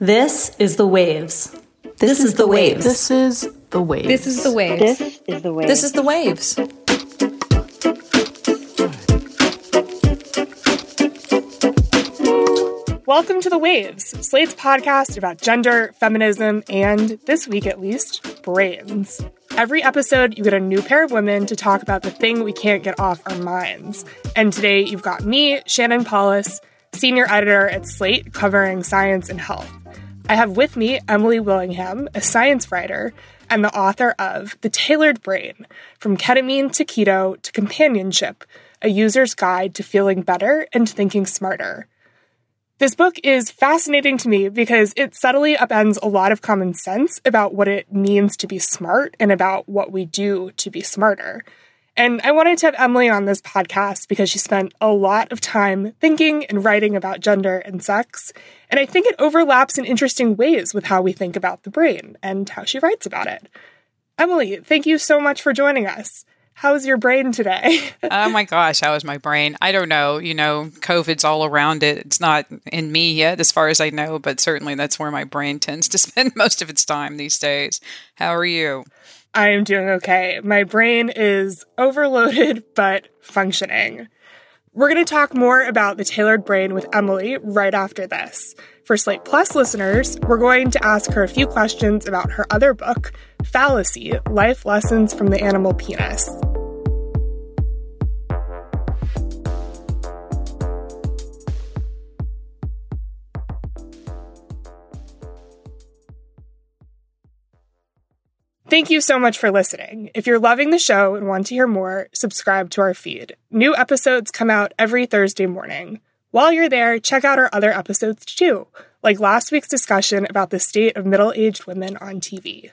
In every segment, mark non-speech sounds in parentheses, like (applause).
This is the waves. This, is the waves. This is the waves. This is the waves. This is the way. This is the waves. Welcome to the Waves, Slate's podcast about gender, feminism, and this week at least, brains. Every episode, you get a new pair of women to talk about the thing we can't get off our minds. And today, you've got me, Shannon Palus, senior editor at Slate, covering science and health. I have with me Emily Willingham, a science writer and the author of The Tailored Brain From Ketamine to Keto to Companionship A User's Guide to Feeling Better and Thinking Smarter. This book is fascinating to me because it subtly upends a lot of common sense about what it means to be smart and about what we do to be smarter. And I wanted to have Emily on this podcast because she spent a lot of time thinking and writing about gender and sex. And I think it overlaps in interesting ways with how we think about the brain and how she writes about it. Emily, thank you so much for joining us. How's your brain today? (laughs) oh my gosh, how is my brain? I don't know. You know, COVID's all around it. It's not in me yet, as far as I know, but certainly that's where my brain tends to (laughs) spend most of its time these days. How are you? I am doing okay. My brain is overloaded (laughs) but functioning. We're going to talk more about the tailored brain with Emily right after this. For Slate Plus listeners, we're going to ask her a few questions about her other book, Phallacy Life Lessons from the Animal Penis. Thank you so much for listening. If you're loving the show and want to hear more, subscribe to our feed. New episodes come out every Thursday morning. While you're there, check out our other episodes too, like last week's discussion about the state of middle aged women on TV.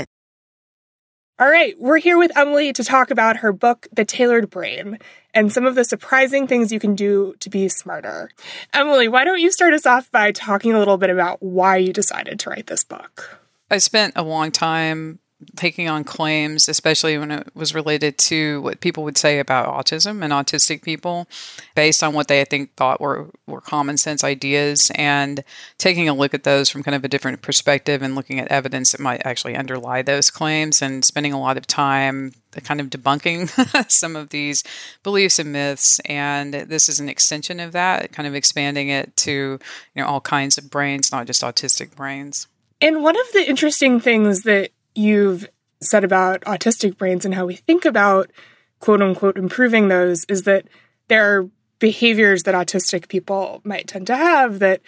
All right, we're here with Emily to talk about her book, The Tailored Brain, and some of the surprising things you can do to be smarter. Emily, why don't you start us off by talking a little bit about why you decided to write this book? I spent a long time taking on claims, especially when it was related to what people would say about autism and autistic people, based on what they I think thought were were common sense ideas, and taking a look at those from kind of a different perspective and looking at evidence that might actually underlie those claims, and spending a lot of time kind of debunking (laughs) some of these beliefs and myths. And this is an extension of that kind of expanding it to you know all kinds of brains not just autistic brains. And one of the interesting things that you've said about autistic brains and how we think about quote unquote improving those is that there are behaviors that autistic people might tend to have that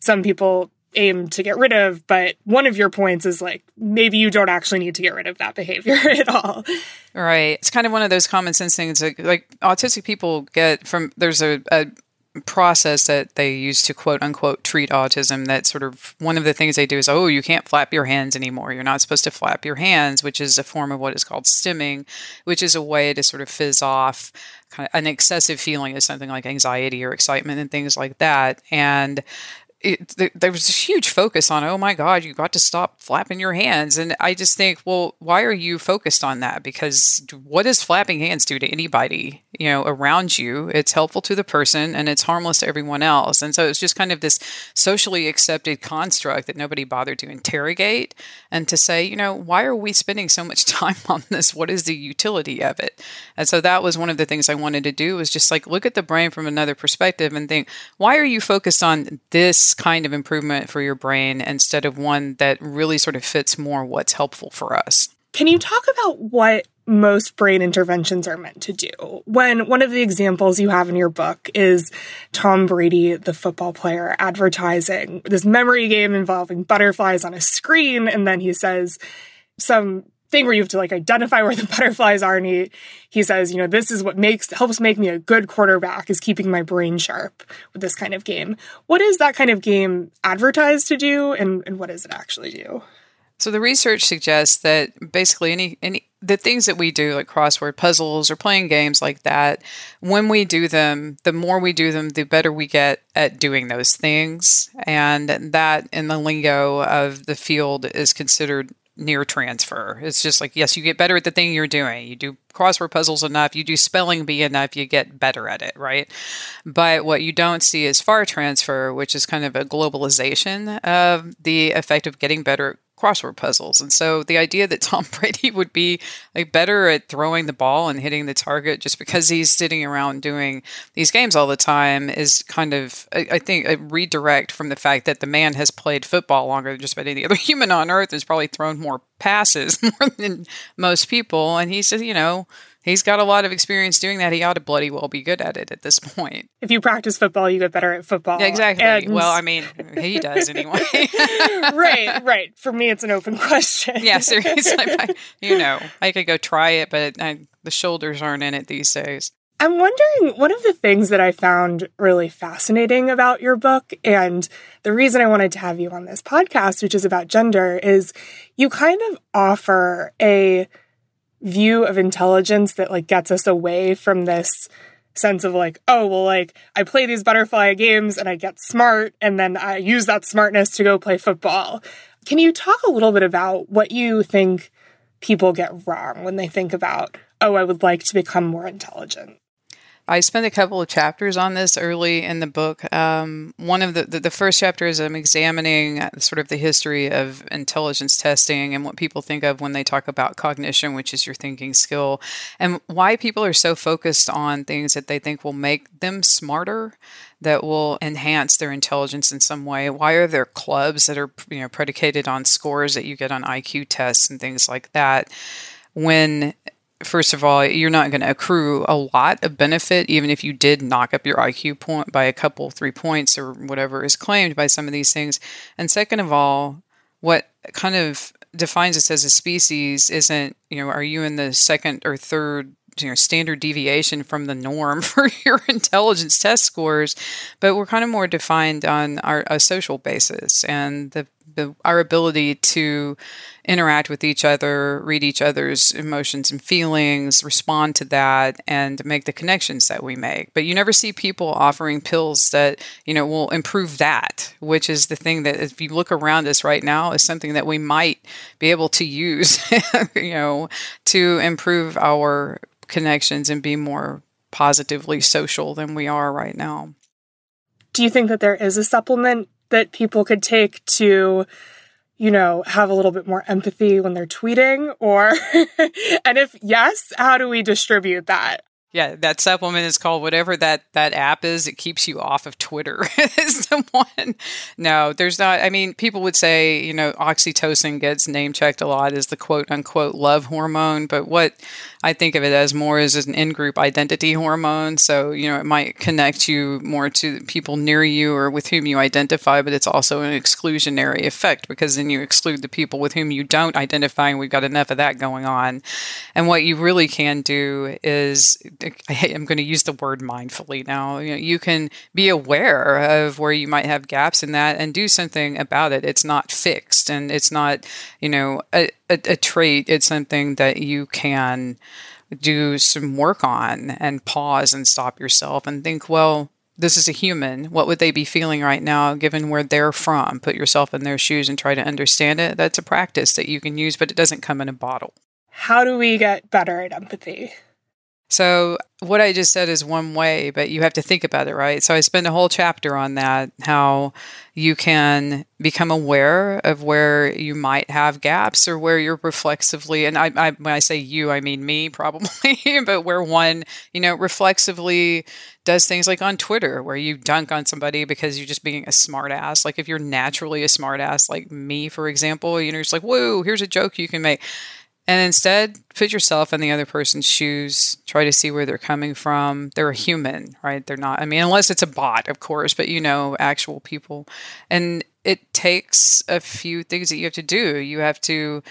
some people aim to get rid of but one of your points is like maybe you don't actually need to get rid of that behavior (laughs) at all. Right. It's kind of one of those common sense things like, like autistic people get from there's a, a process that they use to quote unquote treat autism that sort of one of the things they do is oh you can't flap your hands anymore. You're not supposed to flap your hands which is a form of what is called stimming which is a way to sort of fizz off kind of an excessive feeling of something like anxiety or excitement and things like that. And it, there was this huge focus on, oh my God, you got to stop flapping your hands. And I just think, well, why are you focused on that? Because what does flapping hands do to anybody, you know, around you? It's helpful to the person and it's harmless to everyone else. And so it's just kind of this socially accepted construct that nobody bothered to interrogate and to say, you know, why are we spending so much (laughs) time on this? What is the utility of it? And so that was one of the things I wanted to do was just like look at the brain from another perspective and think, why are you focused on this? Kind of improvement for your brain instead of one that really sort of fits more what's helpful for us. Can you talk about what most brain interventions are meant to do? When one of the examples you have in your book is Tom Brady, the football player, advertising this memory game involving butterflies on a screen, and then he says some thing where you have to like identify where the (laughs) butterflies are and he he says you know this is what makes helps make me a good quarterback is keeping my brain sharp with this kind of game. What is that kind of game advertised to do and, and what does it actually do? So the research suggests that basically any any the things that we do like crossword puzzles or playing games like that when we do them the more we do them the better we get at doing those things. And that in the lingo of the field is considered near transfer. It's just like, yes, you get better at the thing you're doing. You do crossword puzzles enough, you do spelling bee enough, you get better at it, right? But what you don't see is far transfer, which is kind of a globalization of the effect of getting better crossword puzzles. And so the idea that Tom (laughs) Brady would be like better at throwing the ball and hitting the target just because he's sitting around doing these games all the time is kind of I, think a redirect from the fact that the man has played football longer than just about any (laughs) other human on earth has probably thrown more passes (laughs) more than most people. And he says, you know, he's got a lot of experience doing that. He ought to bloody well be good at it at this point. If you practice football, you get better at football. Yeah, exactly. And... Well, I mean, he does anyway. (laughs) right, right. For me, it's an open question. yeah, seriously. (laughs) I, you know, I could go try it, but I, the shoulders aren't in it these days. I'm wondering, one of the things that I found really fascinating about your book, and the reason I wanted to have you on this podcast, which is about gender, is you kind of offer a view of intelligence that like gets us away from this sense of like, oh, well, like I play these butterfly games and I get smart and then I use that smartness to go play football. Can you talk a little bit about what you think people get wrong when they think about, oh, I would like to become more intelligent? I spent a couple of chapters on this early in the book. Um, one of the, the, the first chapter is I'm examining sort of the history of intelligence testing and what people think of when they talk about cognition, which is your thinking skill, and why people are so focused on things that they think will make them smarter, that will enhance their intelligence in some way. Why are there clubs that are you know predicated on scores that you get on IQ tests and things like that? When first of all, you're not going to accrue a lot of benefit, even if you did knock up your IQ point by a couple, three points or whatever is claimed by some of these things. And second of all, what kind of defines us as a species isn't, you know, are you in the second or third you know standard deviation from the norm (laughs) for your intelligence test scores but we're kind of more defined on our a social basis and the the, our ability to interact with each other, read each other's emotions and feelings, respond to that, and make the connections that we make. But you never see people offering pills that you know will improve that, which is the thing that if you look around us right now is something that we might be able to use, (laughs) you know, to improve our connections and be more positively social than we are right now. Do you think that there is a supplement that people could take to you know, have a little bit more empathy when they're tweeting? Or, (laughs) and if yes, how do we distribute that? Yeah, that supplement is called whatever that that app is. It keeps you off of Twitter. (laughs) is the one. No, there's not. I mean, people would say you know oxytocin gets name checked a lot as the quote unquote love hormone, but what I think of it as more as an in-group identity hormone. So you know it might connect you more to people near you or with whom you identify, but it's also an exclusionary effect because then you exclude the people with whom you don't identify, and we've got enough of that going on. And what you really can do is (laughs) I'm going to use the word mindfully now. You know, you can be aware of where you might have gaps in that and do something about it. It's not fixed and it's not, you know, a, a, a trait. It's something that you can do some work on and pause and stop yourself and think, well, this is a human. What would they be feeling right now given where they're from? Put yourself in their shoes and try to understand it. That's a practice that you can use, but it doesn't come in a bottle. How do we get better at empathy? So, what I just said is one way, but you have to think about it, right? So, I spend a whole chapter on that how you can become aware of where you might have gaps or where you're reflexively, and I, I when I say you, I mean me (laughs) probably, but where one, you know, reflexively does things like on Twitter where you dunk on somebody because you're just being a smartass. Like, if you're naturally a smartass, like me, for example, you know, it's like, whoa, here's a joke you can make and instead, put yourself in the other person's shoes. Try to see where they're coming from. They're a human, right? They're not, I mean, unless it's a bot, of course, but you know, actual people. And it takes a few things that you have to do. You have to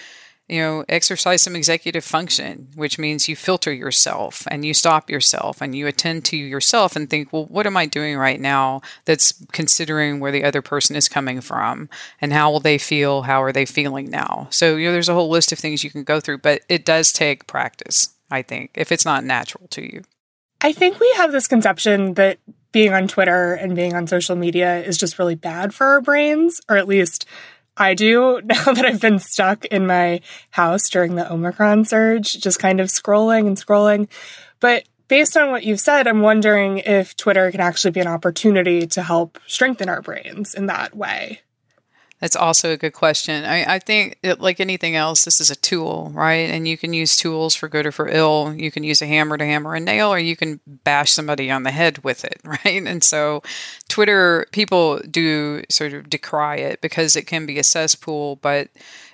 you know, exercise some executive function, which means you filter yourself and you stop yourself and you attend to yourself and think, well, what am I doing right now that's considering where the other person is coming from and how will they feel? How are they feeling now? So, you know, there's a whole list of things you can go through, but it does take practice, I think, if it's not natural to you. I think we have this conception that being on Twitter and being on social media is just really bad for our brains, or at least I do (laughs) now that I've been stuck in my house during the Omicron surge, just kind of scrolling and scrolling. But based on what you've said, I'm wondering if Twitter can actually be an opportunity to help strengthen our brains in that way. That's also a good question. I, I think, it, like anything else, this is a tool, right? And you can use tools for good or for ill. You can use a hammer to hammer a nail, or you can bash somebody on the head with it, (laughs) right? And so, Twitter, people do sort of decry it because it can be a cesspool, but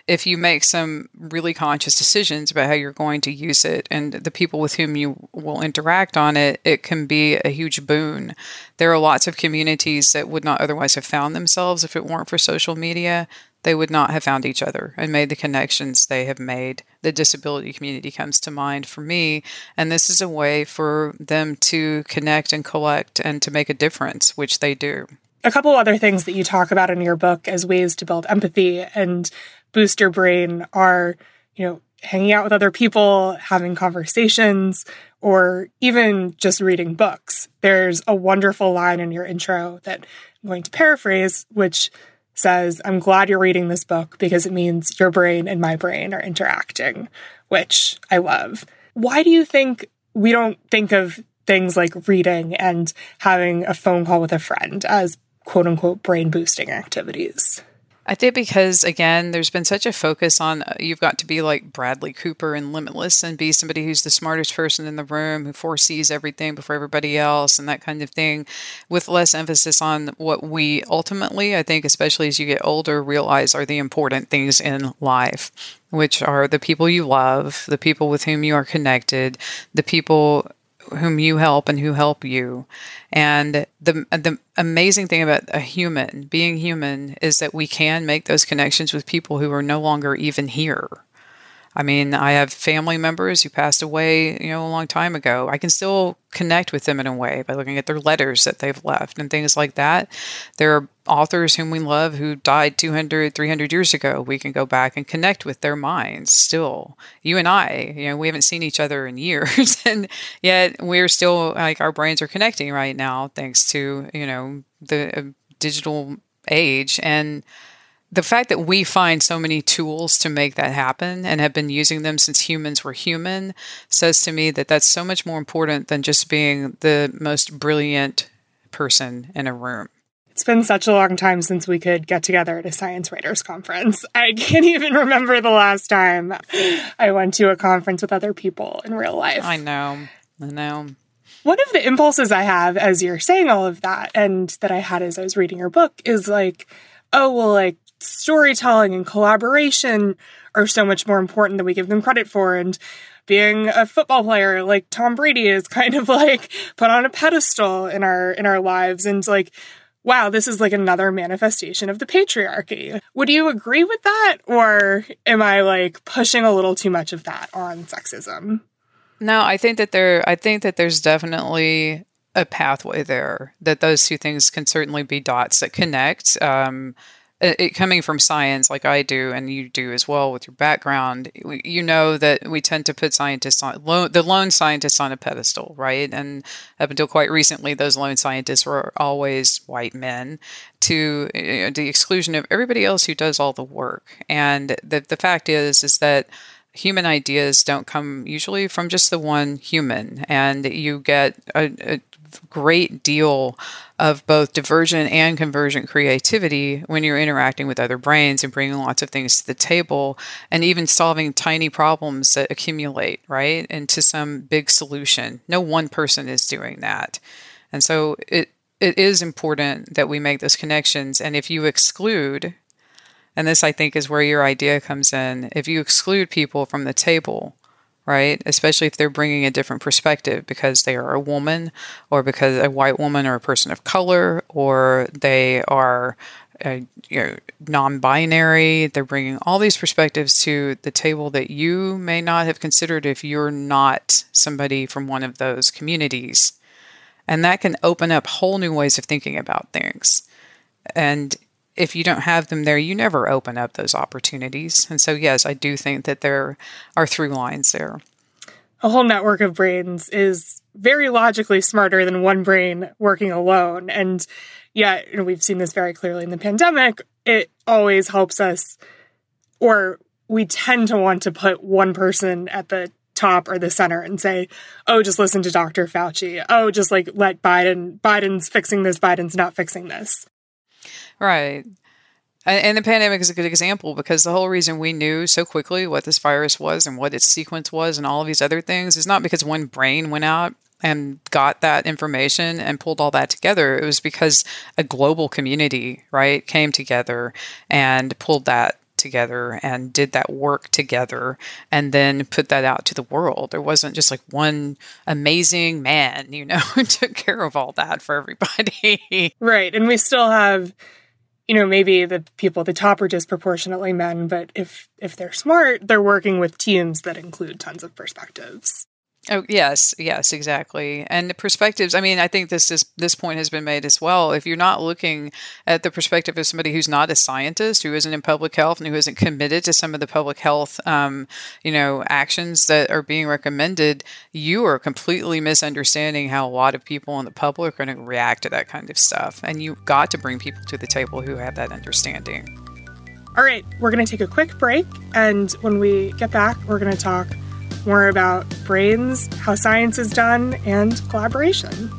if you make some really conscious decisions about how you're going to use it and the people with whom you will interact on it, it can be a huge boon. There are lots of communities that would not otherwise have found themselves if it weren't for social media. They would not have found each other and made the connections they have made. The disability community comes to mind for me, and this is a way for them to connect and collect and to make a difference, which they do. A couple other things that you talk about in your book as ways to build empathy and boost your brain are, you know, hanging out with other people, having conversations, or even just reading books. There's a wonderful line in your intro that I'm going to paraphrase, which says, I'm glad you're reading this book because it means your brain and my brain are interacting, which I love. Why do you think we don't think of things like reading and having a phone call with a friend as quote unquote brain boosting activities? I think because again, there's been such a focus on uh, you've got to be like Bradley Cooper and limitless and be somebody who's the smartest person in the room who foresees everything before everybody else and that kind of thing, with less emphasis on what we ultimately, I think, especially as you get older, realize are the important things in life, which are the people you love, the people with whom you are connected, the people whom you help and who help you. And the the amazing thing about a human, being human, is that we can make those connections with people who are no longer even here. I mean, I have family members who passed away, you know, a long time ago. I can still connect with them in a way by looking at their letters that they've left and things like that. There are authors whom we love who died 200, 300 years ago. We can go back and connect with their minds still. You and I, you know, we haven't seen each other in years (laughs) and yet we're still like our brains are connecting right now thanks to, you know, the uh, digital age and the fact that we find so many tools to make that happen and have been using them since humans were human says to me that that's so much more important than just being the most brilliant person in a room. It's been such a long time since we could get together at a science writers conference. (laughs) I can't even remember the last time I went to a conference with other people in real life. I know. I know. One of the impulses I have as you're saying all of that and that I had as I was reading your book is like, oh, well, like storytelling and collaboration are so much more important than we give them credit for. And being a football player like Tom Brady is kind of (laughs) like put on a pedestal in our in our lives and like wow, this is like another manifestation of the patriarchy. Would you agree with that or am I like pushing a little too much of that on sexism? No, I think that there I think that there's definitely a pathway there that those two things can certainly be dots that connect. Um, Uh, it, coming from science like I do and you do as well with your background, you know that we tend to put scientists on the lone scientists on a pedestal, right? And up until quite recently, those lone scientists were always white men to you know, the exclusion of everybody else who does all the work. And the the fact is is that human ideas don't come usually from just the one human, and you get a, a great deal of both divergent and convergent creativity when you're interacting with other brains and bringing lots of things to the table and even solving tiny problems that accumulate, right, into some big solution. No one person is doing that. And so it it is important that we make those connections and if you exclude and this I think is where your idea comes in, if you exclude people from the table, right? Especially if they're bringing a different perspective because they are a woman or because a white woman or a person of color or they are uh, you know, non-binary. They're bringing all these perspectives to the table that you may not have considered if you're not somebody from one of those communities, and that can open up whole new ways of thinking about things. And if you don't have them there, you never open up those opportunities. And so, yes, I do think that there are through lines there. A whole network of brains is very logically smarter than one brain working alone. And yet, we've seen this very clearly in the pandemic. It always helps us, or we tend to want to put one person at the top or the center and say, oh, just listen to Dr. Fauci. Oh, just like let Biden, Biden's fixing this, Biden's not fixing this. Right. And the pandemic is a good example because the whole reason we knew so quickly what this virus was and what its sequence was and all of these other things is not because one brain went out and got that information and pulled all that together. It was because a global community, right, came together and pulled that together and did that work together and then put that out to the world. There wasn't just like one amazing man, you know, (laughs) who took care of all that for everybody. (laughs) Right. And we still have you know maybe the people at the top are disproportionately men but if if they're smart they're working with teams that include tons of perspectives Oh yes, yes, exactly. And the perspectives. I mean, I think this is this point has been made as well. If you're not looking at the perspective of somebody who's not a scientist, who isn't in public health, and who isn't committed to some of the public health, um, you know, actions that are being recommended, you are completely misunderstanding how a lot of people in the public are going to react to that kind of stuff. And you've got to bring people to the table who have that understanding. All right, we're going to take a quick break, and when we get back, we're going to talk more about brains, how science is done, and collaboration.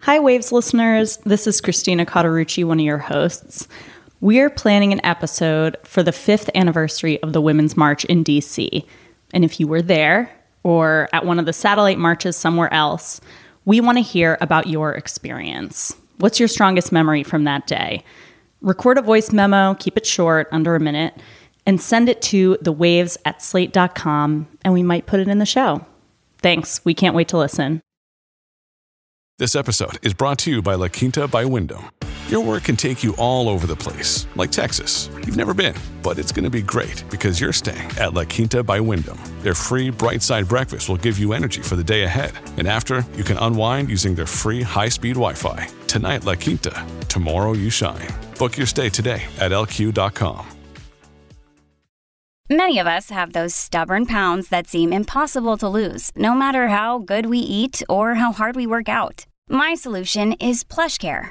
Hi, Waves listeners. This is Christina Cauterucci, one of your hosts. We're planning an episode for the fifth anniversary of the Women's March in DC. And if you were there or at one of the satellite marches somewhere else, we want to hear about your experience. What's your strongest memory from that day? Record a voice memo, keep it short, under a minute, and send it to the waves at slate.com, and we might put it in the show. Thanks. We can't wait to listen. This episode is brought to you by La Quinta by Wyndham. Your work can take you all over the place, like Texas. You've never been, but it's going to be great because you're staying at La Quinta by Wyndham. Their free bright side breakfast will give you energy for the day ahead. And after, you can unwind using their free high speed Wi Fi. Tonight, La Quinta. Tomorrow, you shine. Book your stay today at lq.com. Many of us have those stubborn pounds that seem impossible to lose, no matter how good we eat or how hard we work out. My solution is PlushCare.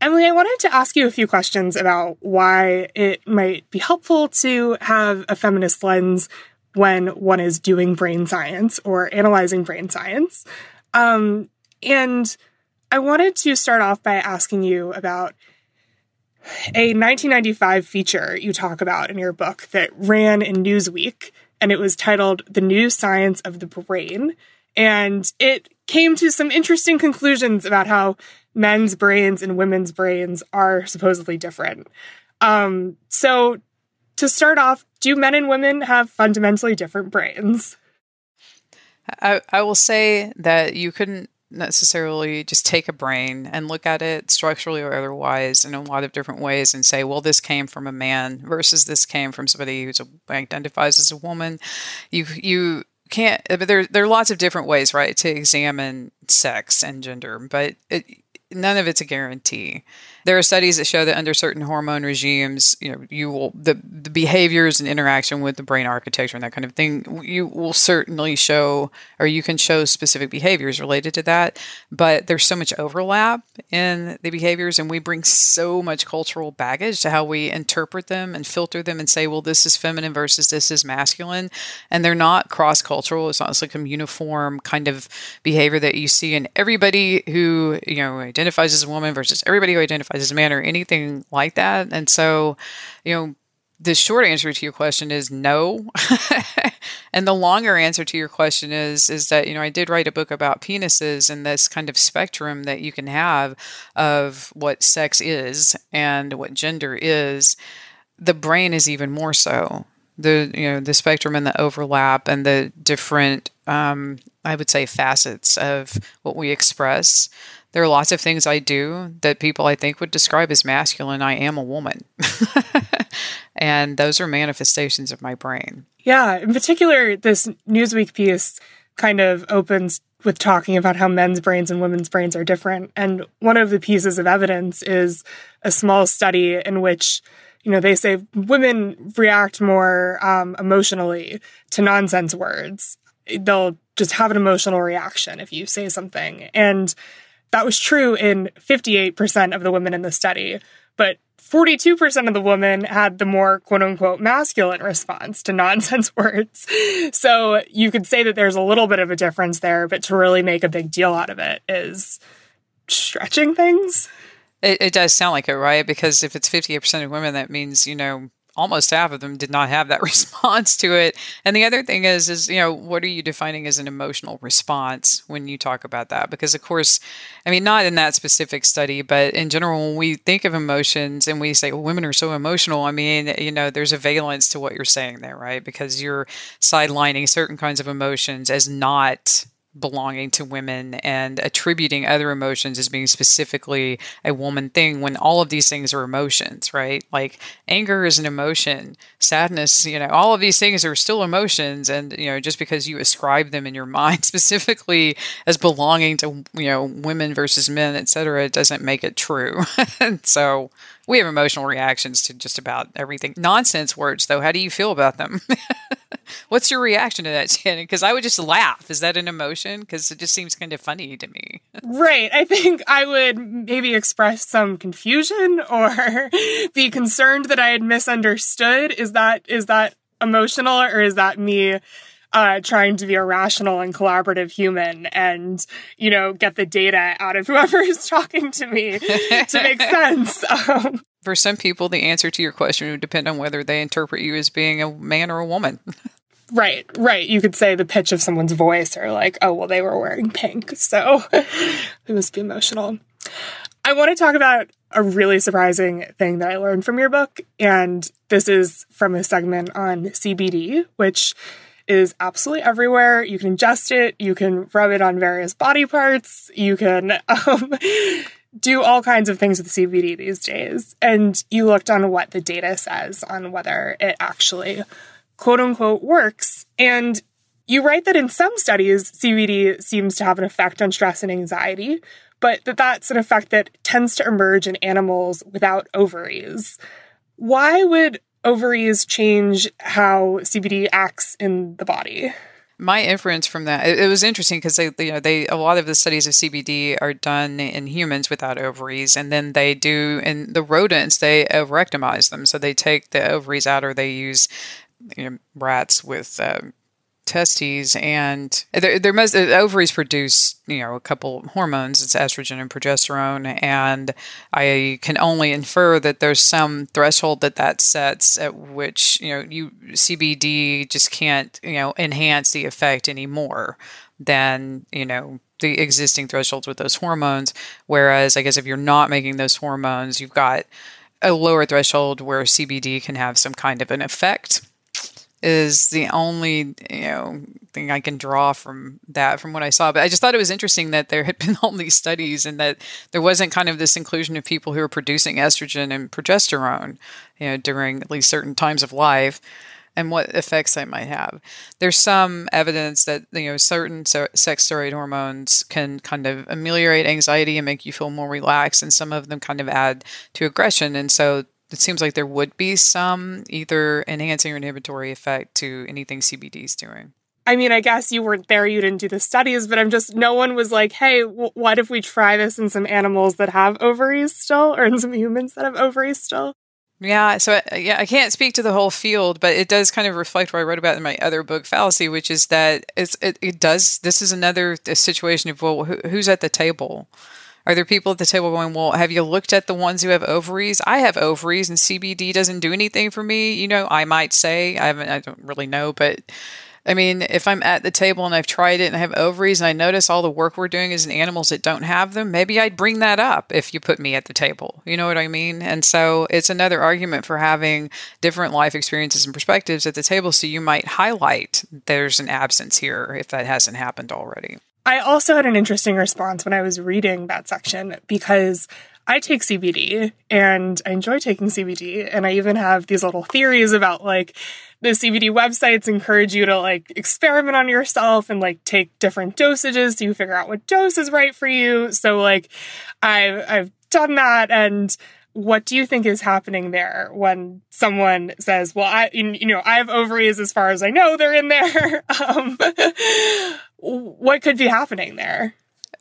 Emily, I wanted to ask you a few questions about why it might be helpful to have a feminist lens when one is doing brain science or analyzing brain science. Um, and I wanted to start off by asking you about a 1995 feature you talk about in your book that ran in Newsweek, and it was titled The New Science of the Brain. And it came to some interesting conclusions about how men's brains and women's brains are supposedly different. Um, so, to start off, do men and women have fundamentally different brains? I, I will say that you couldn't necessarily just take a brain and look at it structurally or otherwise in a lot of different ways and say, well, this came from a man versus this came from somebody who identifies as a woman. You you can't. Uh, but there there are lots of different ways, right, to examine sex and gender. But it, none of it's a guarantee. There are studies that show that under certain hormone regimes, you know, you will the, the behaviors and interaction with the brain architecture and that kind of thing, you will certainly show or you can show specific behaviors related to that. But there's so much overlap in the behaviors, and we bring so much cultural baggage to how we interpret them and filter them and say, well, this is feminine versus this is masculine. And they're not cross cultural. It's not like a uniform kind of behavior that you see in everybody who, you know, identifies as a woman versus everybody who identifies man or anything like that. And so, you know, the short answer to your question is no. (laughs) and the longer answer to your question is is that you know I did write a book about penises and this kind of spectrum that you can have of what sex is and what gender is. The brain is even more so. The you know the spectrum and the overlap and the different um, I would say facets of what we express there are lots of things I do that people I think would describe as masculine. I am a woman. (laughs) and those are manifestations of my brain. Yeah. In particular, this Newsweek piece kind of opens with talking about how men's brains and women's brains are different. And one of the pieces of evidence is a small study in which you know, they say women react more um, emotionally to nonsense words. They'll just have an emotional reaction if you say something. And that was true in 58% of the women in the study, but 42% of the women had the more quote unquote masculine response to nonsense (laughs) words. So you could say that there's a little bit of a difference there, but to really make a big deal out of it is stretching things. It, it does sound like it, right? Because if it's 58% of women, that means, you know, almost half of them did not have that (laughs) response to it. And the other thing is, is, you know, what are you defining as an emotional response when you talk about that? Because, of course, I mean, not in that specific study, but in general, when we think of emotions and we say, well, women are so emotional, I mean, you know, there's a valence to what you're saying there, right? Because you're sidelining certain kinds of emotions as not belonging to women and attributing other emotions as being specifically a woman thing when all of these things are emotions, right? Like anger is an emotion, sadness, you know, all of these things are still emotions. And, you know, just because you ascribe them in your (laughs) mind specifically as belonging to, you know, women versus men, et cetera, it doesn't make it true. (laughs) so, we have emotional reactions to just about everything. Nonsense words, though, how do you feel about them? (laughs) What's your reaction to that, Shannon? Because I would just laugh. Is that an emotion? Because it just seems kind of funny to me. right. I think I would maybe express some confusion or (laughs) be concerned that I had misunderstood. Is that is that emotional or is that me uh, trying to be a rational and collaborative human and, you know, get the data out of (laughs) whoever is talking to me to make (laughs) sense. Um, For some people, the answer to your question would depend on whether they interpret you as being a man or a woman. Right, right. You could say the pitch of someone's voice or like, oh, well, they were wearing pink. So (laughs) it must be emotional. I want to talk about a really surprising thing that I learned from your book. And this is from a segment on CBD, which is absolutely everywhere. You can ingest it, you can rub it on various body parts, you can (laughs) um, do all kinds of things with CBD these days. And you looked on what the data says on whether it actually quote unquote works. And you write that in some studies, CBD seems to have an effect on stress and anxiety, but that that's an effect that tends to emerge in animals without ovaries. Why would ovaries change how CBD acts in the body? my inference from that it, it was interesting because they you know they a lot of the studies of cbd are done in humans without ovaries and then they do in the rodents they ovariectomize them so they take the ovaries out or they use you know, rats with uh, testes and there, there must the ovaries produce you know a couple hormones it's estrogen and progesterone and i can only infer that there's some threshold that that sets at which you know you cbd just can't you know enhance the effect anymore than you know the existing thresholds with those hormones. Whereas i guess if you're not making those hormones you've got a lower threshold where cbd can have some kind of an effect is the only you know thing I can draw from that from what I saw. But I just thought it was interesting that there had been (laughs) all these studies and that there wasn't kind of this inclusion of people who are producing estrogen and progesterone, you know, during at least certain times of life. and what effects they might have. There's some evidence that you know certain sex steroid hormones can kind of ameliorate anxiety and make you feel more relaxed, and some of them kind of add to aggression. And so it seems like there would be some either enhancing or inhibitory effect to anything CBD is doing. I mean, I guess you weren't there, you didn't do the studies, but I'm just, no one was like, hey, w- what if we try this in some animals that have ovaries still, or in some humans that have ovaries still? Yeah, so uh, yeah, I can't speak to the whole field, but it does kind of reflect what I wrote about in my other book, Phallacy, which is that it's, it, it does. This is another uh, situation of well, who, who's at the table? Are there people at the table going, well, have you looked at the ones who have ovaries? I have ovaries, and CBD doesn't do anything for me. You know, I might say I haven't. I don't really know, but I mean, if I'm at the table and I've tried it and I have ovaries and I notice all the work we're doing is in animals that don't have them, maybe I'd bring that up if you put me at the table. You know what I mean? And so it's another argument for having different life experiences and perspectives at the table. So you might highlight there's an absence here if that hasn't happened already. I also had an interesting response when I was reading that section because I take CBD and I enjoy taking CBD. And I even have these little theories about like, the CBD websites encourage you to like experiment on yourself and like take different dosages so you figure out what dose is right for you. So like I've I've done that and what do you think is happening there when someone says, "Well, I, you know, I have ovaries as far as I know, they're in there." (laughs) um, (laughs) what could be happening there?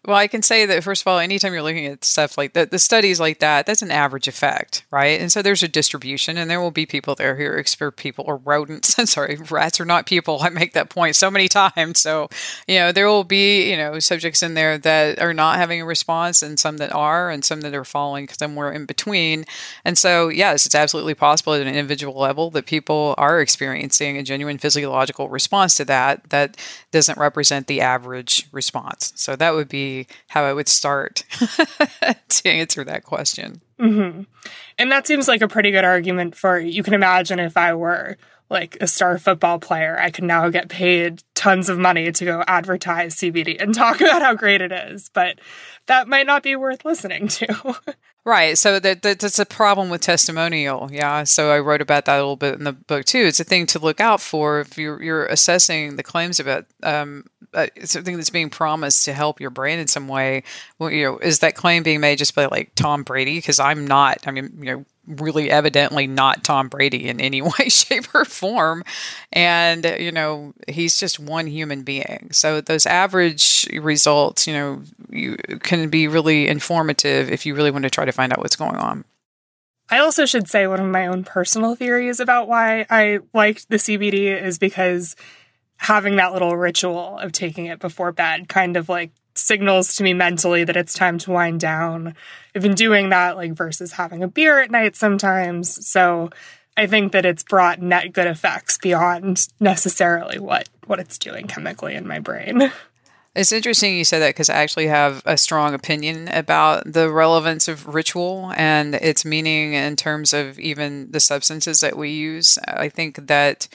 Well, I can say that first of all, anytime you're looking at stuff like the studies like that, that's an average effect, right? And so there's a distribution, and there will be people there who are expert people or rodents. (laughs) I'm sorry, rats are not people. I make that point so many (laughs) times. So, you know, there will be you know subjects in there that are not having a response, and some that are, and some that are falling somewhere in between. And so, yes, it's absolutely possible at an individual level that people are experiencing a genuine physiological response to that that doesn't represent the average response. So that would be how I would start (laughs) to answer that question. Mm-hmm. And that seems like a pretty good argument for you can imagine if I were like a star football player, I could now get paid tons of money to go advertise CBD and talk (laughs) about how great it is. But that might not be worth listening to. (laughs) Right. So that, that, that's a problem with testimonial. Yeah. So I wrote about that a little bit in the book too. It's a thing to look out for if you're, you're assessing the claims about um, uh, something that's being promised to help your brain in some way. Well, you know, is that claim being made just by like Tom Brady? Because I'm not. I mean, you know, really evidently not Tom Brady in any (laughs) way, shape, or form. And, you know, he's just one human being. So those average results, you know, you can be really informative if you really want to try to find out what's going on. I also should say one of my own personal theories about why I liked the CBD is because having that little ritual of taking it before bed kind of like signals to me mentally that it's time to wind down. I've been doing that like versus having a beer at night sometimes. So I think that it's brought net good effects beyond necessarily what what it's doing chemically in my brain. (laughs) It's interesting you said that because I actually have a strong opinion about the relevance of ritual and its meaning in terms of even the substances that we use. I think that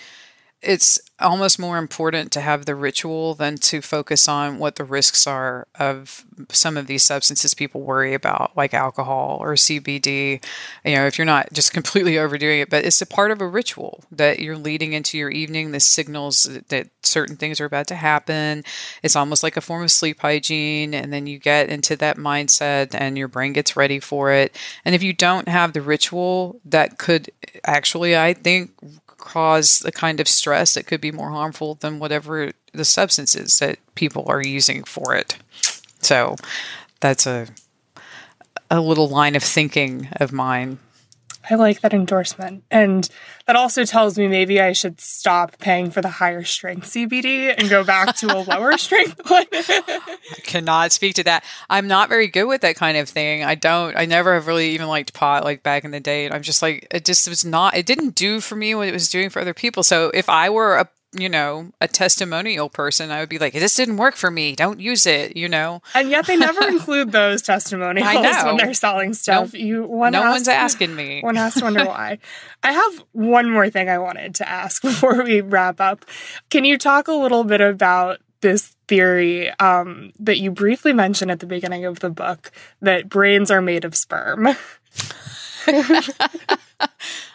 it's almost more important to have the ritual than to focus on what the risks are of some of these substances people worry about, like alcohol or CBD. You know, if you're not just (laughs) completely overdoing it, but it's a part of a ritual that you're leading into your evening. The signals that certain things are about to happen. It's almost like a form of sleep hygiene. And then you get into that mindset and your brain gets ready for it. And if you don't have the ritual, that could actually, I think, cause the kind of stress that could be more harmful than whatever the substances that people are using for it. So that's a a little line of thinking of mine. I like that endorsement. And that also tells me maybe I should stop paying for the higher strength CBD and go back to a lower (laughs) strength one. I cannot speak to that. I'm not very good with that kind of thing. I don't, I never have really even liked pot like back in the day. And I'm just like, it just was not, it didn't do for me what it was doing for other people. So if I were a you know, a testimonial person, I would be like, this didn't work for me. Don't use it, you know? And yet they never (laughs) include those testimonials when they're selling stuff. No, you one No one's asking me. One has to wonder why. (laughs) I have one more thing I wanted to ask (laughs) before we wrap up. Can you talk a little bit about this theory um, that you briefly mentioned at the beginning of the book that brains are made of sperm?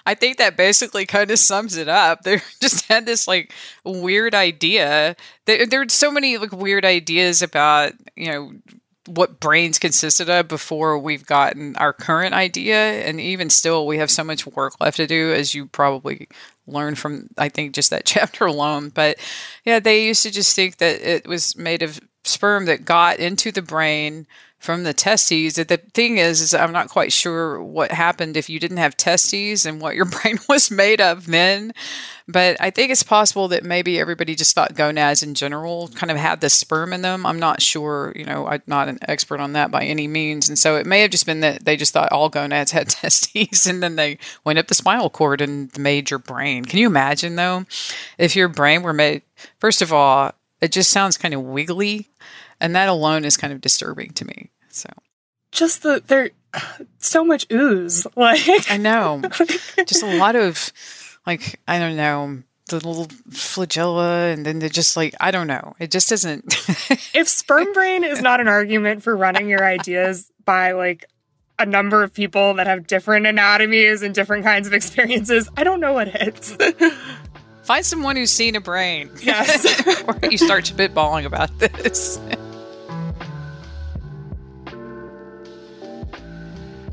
I think that basically kind of sums it up. (laughs) They just had this like weird idea. There, there's so many like weird ideas about you know what brains consisted of before we've gotten our current idea, and even still, we have so much work left to do, as you probably learned from I think just that (laughs) chapter alone. But yeah, they used to just think that it was made of sperm that got into the brain from the testes. The thing is, is I'm not quite sure what happened if you didn't have testes and what your (laughs) brain was made of then. But I think it's possible that maybe everybody just thought gonads in general kind of had the sperm in them. I'm not sure, you know, I'm not an expert on that by any means. And so it may have just been that they just thought all gonads had (laughs) testes and then they went up the spinal cord and made your brain. Can you imagine though, if your brain were made, first of all, it just sounds kind of wiggly and that alone is kind of disturbing to me. So just the there so much ooze (laughs) like I know. (laughs) just a lot of like I don't know the little flagella and then they're just like I don't know. It just isn't (laughs) If sperm brain is not an argument for running your ideas by like a number of people that have different anatomies and different kinds of experiences, I don't know what is. Find someone who's seen a brain. Yes. or you start spitballing about this.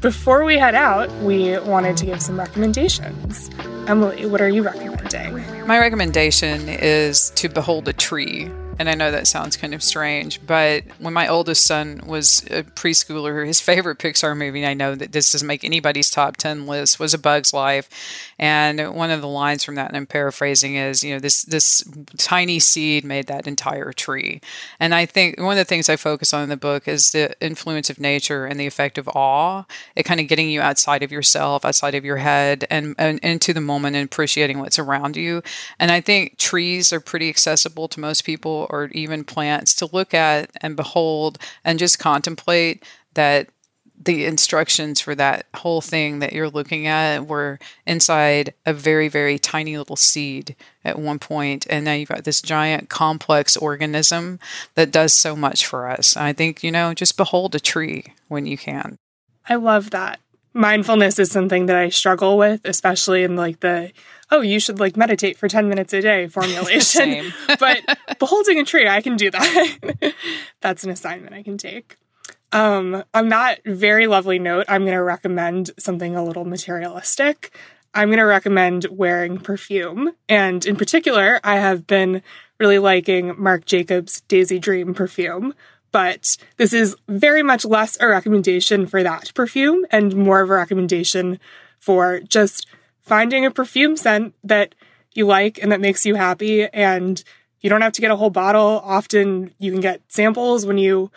Before we head out, we wanted to give some recommendations. Emily, what are you recommending? My recommendation is to behold a tree and I know that sounds kind of strange, but when my oldest son was a preschooler, his favorite Pixar movie, I know that this doesn't make anybody's top 10 list, was A Bug's Life. And one of the lines from that, and I'm paraphrasing, is, you know, this, this tiny seed made that entire tree. And I think one of the things I focus on in the book is the influence of nature and the effect of awe, it kind of getting you outside of yourself, outside of your head, and, and into the moment and appreciating what's around you. And I think trees are pretty accessible to most people or even plants to look at and behold and just contemplate that the instructions for that whole thing that you're looking at were inside a very, very tiny little seed at one point, and now you've got this giant complex organism that does so much for us. I think, you know, just behold a tree when you can. I love that. Mindfulness is something that I struggle with, especially in like the oh, you should like meditate for 10 minutes a day (laughs) formulation. (laughs) but beholding a tree, I can do that. (laughs) That's an assignment I can take. Um, on that very lovely note, I'm going to recommend something a little materialistic. I'm going to recommend wearing perfume. And in particular, I have been really liking Marc Jacobs Daisy Dream perfume. But this is very much less a recommendation for that perfume and more of a recommendation for just finding a perfume scent that you like and that makes you happy. And you don't have to get a whole bottle. Often you can get samples when you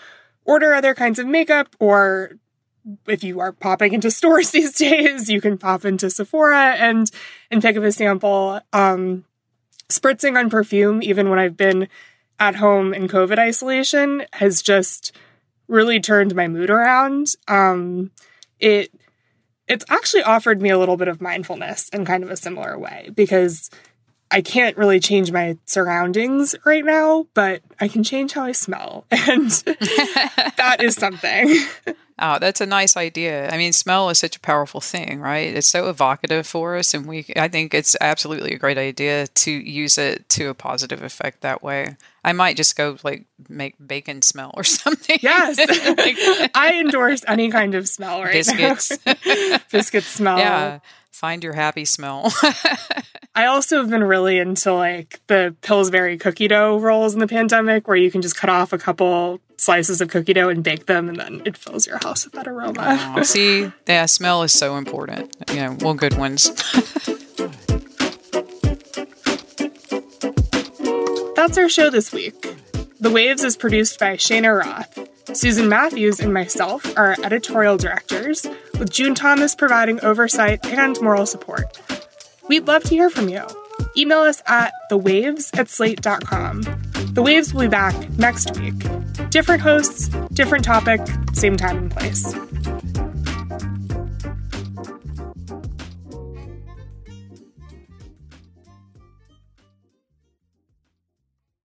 order other kinds of makeup or if you are popping into stores (laughs) these days, you can pop into Sephora and and pick up a sample. Um, spritzing on perfume, even when I've been at home in COVID isolation, has just really turned my mood around. Um, it it's actually offered me a little bit of mindfulness in kind of a similar way because I can't really change my surroundings right now, but I can change how I smell. (laughs) And (laughs) that is something. Oh, that's a nice idea. I mean, smell is such a powerful thing, right? It's so evocative for us, and we. I think it's absolutely a great idea to use it to a positive effect that way. I might just go like make bacon smell or (laughs) something. Yes, like, I endorse any kind of smell right biscuits. now. Biscuit smell. Yeah, find your happy smell. (laughs) I also have been really into like the Pillsbury cookie dough rolls in the pandemic, where you can just cut off a couple slices of cookie dough and bake them, and then it fills your house with that aroma. Oh, see, yeah, smell is so important. You know, well, good ones. (laughs) That's our show this week. The Waves is produced by Shana Roth. Susan Matthews and myself are editorial directors, with June Thomas providing oversight and moral support. We'd love to hear from you. Email us at thewaves at slate.com. The Waves will be back next week. Different hosts, different topic, same time and place.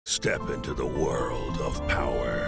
Step into the world of power,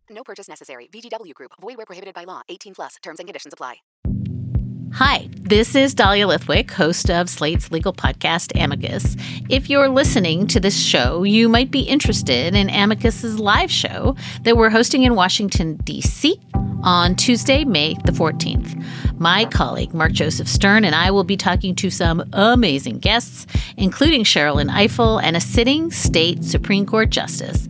No purchase necessary. VGW Group. Void where prohibited by law. 18 plus. Terms and conditions apply. Hi, this is Dahlia Lithwick, host of Slate's legal podcast, Amicus. If you're listening to this show, you might be interested in Amicus's live show that we're hosting in Washington, D.C. on Tuesday, May the 14th. My colleague, Mark Joseph Stern, and I will be talking to some amazing guests, including Sherrilyn Ifill and a sitting state Supreme Court justice